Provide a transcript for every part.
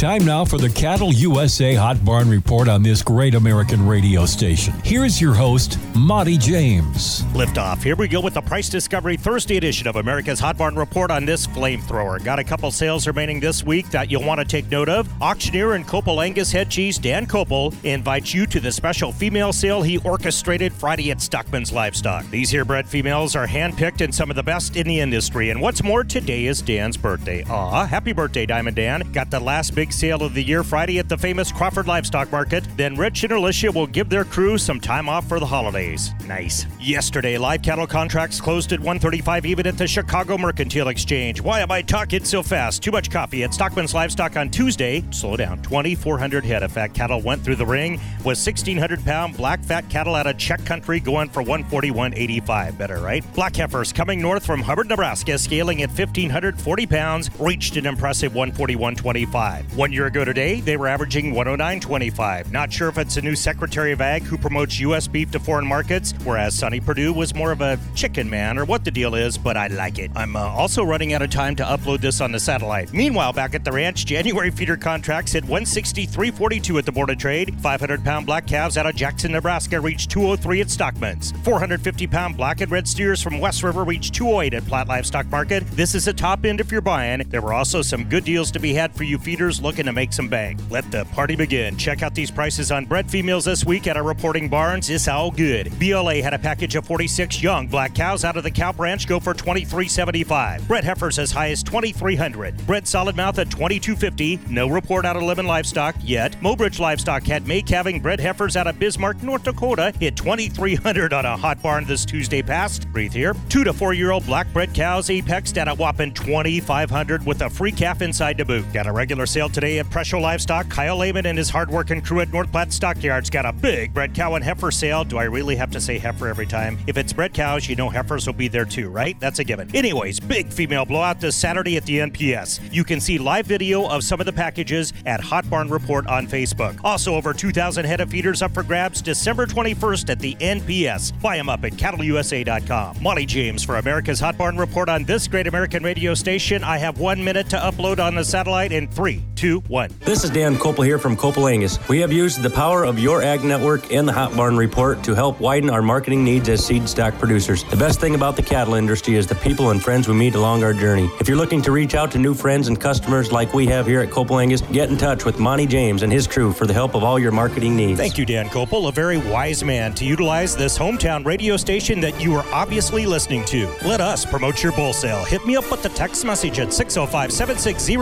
Time now for the Cattle USA Hot Barn Report on this great American radio station. Here's your host, Monty James. Liftoff. Here we go with the Price Discovery Thursday edition of America's Hot Barn Report on this flamethrower. Got a couple sales remaining this week that you'll want to take note of. Auctioneer and Copel Angus head cheese Dan Copel invites you to the special female sale he orchestrated Friday at Stockman's Livestock. These here bred females are handpicked and some of the best in the industry. And what's more, today is Dan's birthday. Aw, happy birthday, Diamond Dan. Got the last big sale of the year Friday at the famous Crawford Livestock Market. Then Rich and Alicia will give their crew some time off for the holidays. Nice. Yesterday, live cattle contracts closed at 135 even at the Chicago Mercantile Exchange. Why am I talking so fast? Too much coffee at Stockman's Livestock on Tuesday. Slow down. 2,400 head of fat cattle went through the ring with 1,600 pound black fat cattle out of Czech country going for 141.85. Better, right? Black heifers coming north from Hubbard, Nebraska, scaling at 1,540 pounds, reached an impressive 141.25. One year ago today, they were averaging 109.25. Not sure if it's a new Secretary of Ag who promotes U.S. beef to foreign markets, whereas Sonny Perdue was more of a chicken man or what the deal is, but I like it. I'm uh, also running out of time to upload this on the satellite. Meanwhile, back at the ranch, January feeder contracts hit 163.42 at the Board of Trade. 500 pound black calves out of Jackson, Nebraska reached 203 at Stockman's. 450 pound black and red steers from West River reached 208 at Platte Livestock Market. This is a top end if you're buying. There were also some good deals to be had for you feeders looking to make some bank. Let the party begin. Check out these prices on bred females this week at our reporting barns. It's all good. BLA had a package of 46 young black cows out of the cow branch go for 23.75. Bred heifers as high as 2300. Bred solid mouth at 2250. No report out of Lemmon Livestock yet. Mobridge Livestock had May calving bred heifers out of Bismarck, North Dakota hit 2300 on a hot barn this Tuesday past. Breathe here. Two to four year old black bred cows apexed at a whopping 2500 with a free calf inside to boot. Got a regular sale today at Presho Livestock. Kyle Lehman and his hardworking crew at North Platte Stockyards got a big bred cow and heifer sale. Do I really have to say heifer every time? If it's bred cows, you know heifers will be there too, right? That's a given. Anyways, big female blowout this Saturday at the NPS. You can see live video of some of the packages at Hot Barn Report on Facebook. Also, over 2,000 head of feeders up for grabs December 21st at the NPS. Buy them up at cattleusa.com. Monty James for America's Hot Barn Report on this great American radio station. I have one minute to upload on the satellite in three, two, one. This is Dan Copel here from Copel Angus. We have used the power of your ag network and the Hot Barn Report to help widen our marketing needs as seed stock producers. The best thing about the cattle industry is the people and friends we meet along our journey. If you're looking to reach out to new friends and customers like we have here at Copel Angus, get in touch with Monty James and his crew for the help of all your marketing needs. Thank you, Dan Copel, a very wise man to utilize this hometown radio station that you are obviously listening to. Let us promote your bull sale. Hit me up with the text message at 605 760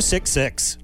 0066. Mix.